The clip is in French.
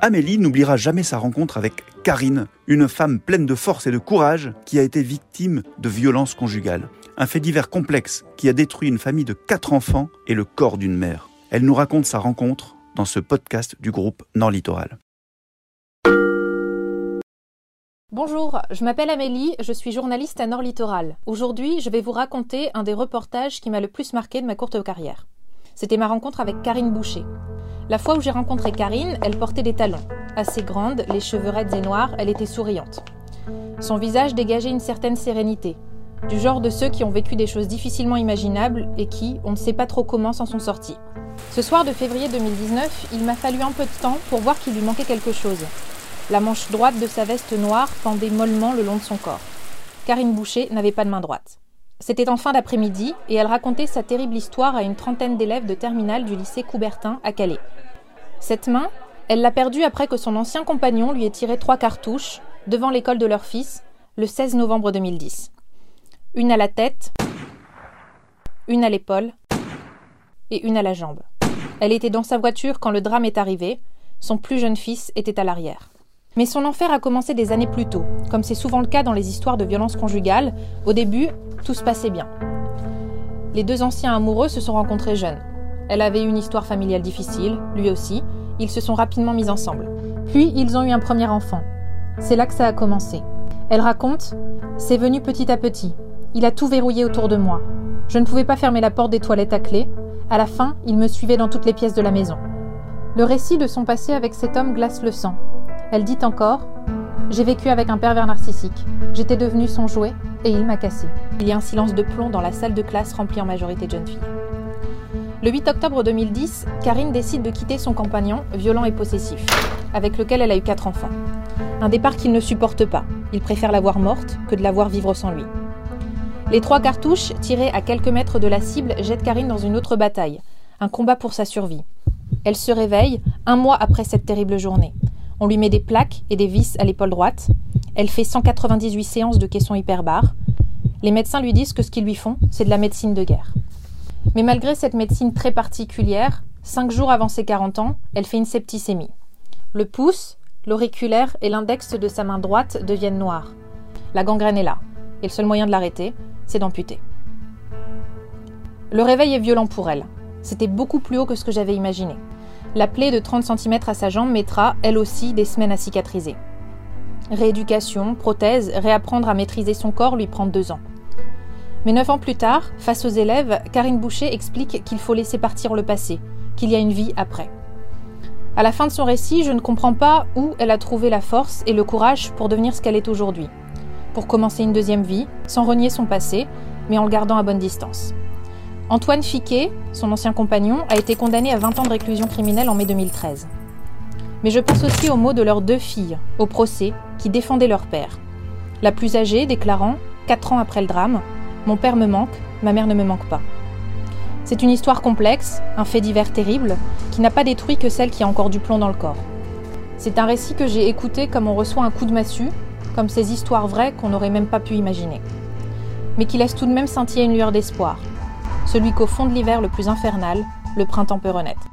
Amélie n'oubliera jamais sa rencontre avec Karine, une femme pleine de force et de courage qui a été victime de violences conjugales. Un fait divers complexe qui a détruit une famille de quatre enfants et le corps d'une mère. Elle nous raconte sa rencontre dans ce podcast du groupe Nord Littoral. Bonjour, je m'appelle Amélie, je suis journaliste à Nord Littoral. Aujourd'hui, je vais vous raconter un des reportages qui m'a le plus marqué de ma courte carrière. C'était ma rencontre avec Karine Boucher. La fois où j'ai rencontré Karine, elle portait des talons. Assez grande, les cheveux raides et noirs, elle était souriante. Son visage dégageait une certaine sérénité, du genre de ceux qui ont vécu des choses difficilement imaginables et qui, on ne sait pas trop comment, s'en sont sortis. Ce soir de février 2019, il m'a fallu un peu de temps pour voir qu'il lui manquait quelque chose. La manche droite de sa veste noire pendait mollement le long de son corps. Karine Boucher n'avait pas de main droite. C'était en fin d'après-midi et elle racontait sa terrible histoire à une trentaine d'élèves de terminale du lycée Coubertin à Calais. Cette main, elle l'a perdue après que son ancien compagnon lui ait tiré trois cartouches devant l'école de leur fils le 16 novembre 2010. Une à la tête, une à l'épaule et une à la jambe. Elle était dans sa voiture quand le drame est arrivé. Son plus jeune fils était à l'arrière. Mais son enfer a commencé des années plus tôt. Comme c'est souvent le cas dans les histoires de violence conjugale, au début, tout se passait bien. Les deux anciens amoureux se sont rencontrés jeunes. Elle avait une histoire familiale difficile, lui aussi. Ils se sont rapidement mis ensemble. Puis ils ont eu un premier enfant. C'est là que ça a commencé. Elle raconte C'est venu petit à petit. Il a tout verrouillé autour de moi. Je ne pouvais pas fermer la porte des toilettes à clé. À la fin, il me suivait dans toutes les pièces de la maison. Le récit de son passé avec cet homme glace le sang. Elle dit encore J'ai vécu avec un pervers narcissique. J'étais devenue son jouet et il m'a cassé. Il y a un silence de plomb dans la salle de classe remplie en majorité de jeunes filles. Le 8 octobre 2010, Karine décide de quitter son compagnon, violent et possessif, avec lequel elle a eu quatre enfants. Un départ qu'il ne supporte pas. Il préfère la voir morte que de la voir vivre sans lui. Les trois cartouches, tirées à quelques mètres de la cible, jettent Karine dans une autre bataille, un combat pour sa survie. Elle se réveille un mois après cette terrible journée. On lui met des plaques et des vis à l'épaule droite. Elle fait 198 séances de caisson hyperbare. Les médecins lui disent que ce qu'ils lui font, c'est de la médecine de guerre. Mais malgré cette médecine très particulière, cinq jours avant ses 40 ans, elle fait une septicémie. Le pouce, l'auriculaire et l'index de sa main droite deviennent noirs. La gangrène est là, et le seul moyen de l'arrêter, c'est d'amputer. Le réveil est violent pour elle. C'était beaucoup plus haut que ce que j'avais imaginé. La plaie de 30 cm à sa jambe mettra, elle aussi, des semaines à cicatriser. Rééducation, prothèse, réapprendre à maîtriser son corps lui prend deux ans. Mais neuf ans plus tard, face aux élèves, Karine Boucher explique qu'il faut laisser partir le passé, qu'il y a une vie après. À la fin de son récit, je ne comprends pas où elle a trouvé la force et le courage pour devenir ce qu'elle est aujourd'hui. Pour commencer une deuxième vie, sans renier son passé, mais en le gardant à bonne distance. Antoine Fiquet, son ancien compagnon, a été condamné à 20 ans de réclusion criminelle en mai 2013. Mais je pense aussi aux mots de leurs deux filles, au procès, qui défendaient leur père. La plus âgée déclarant, quatre ans après le drame, mon père me manque, ma mère ne me manque pas. C'est une histoire complexe, un fait divers terrible, qui n'a pas détruit que celle qui a encore du plomb dans le corps. C'est un récit que j'ai écouté comme on reçoit un coup de massue, comme ces histoires vraies qu'on n'aurait même pas pu imaginer. Mais qui laisse tout de même scintiller une lueur d'espoir, celui qu'au fond de l'hiver le plus infernal, le printemps peut renaître.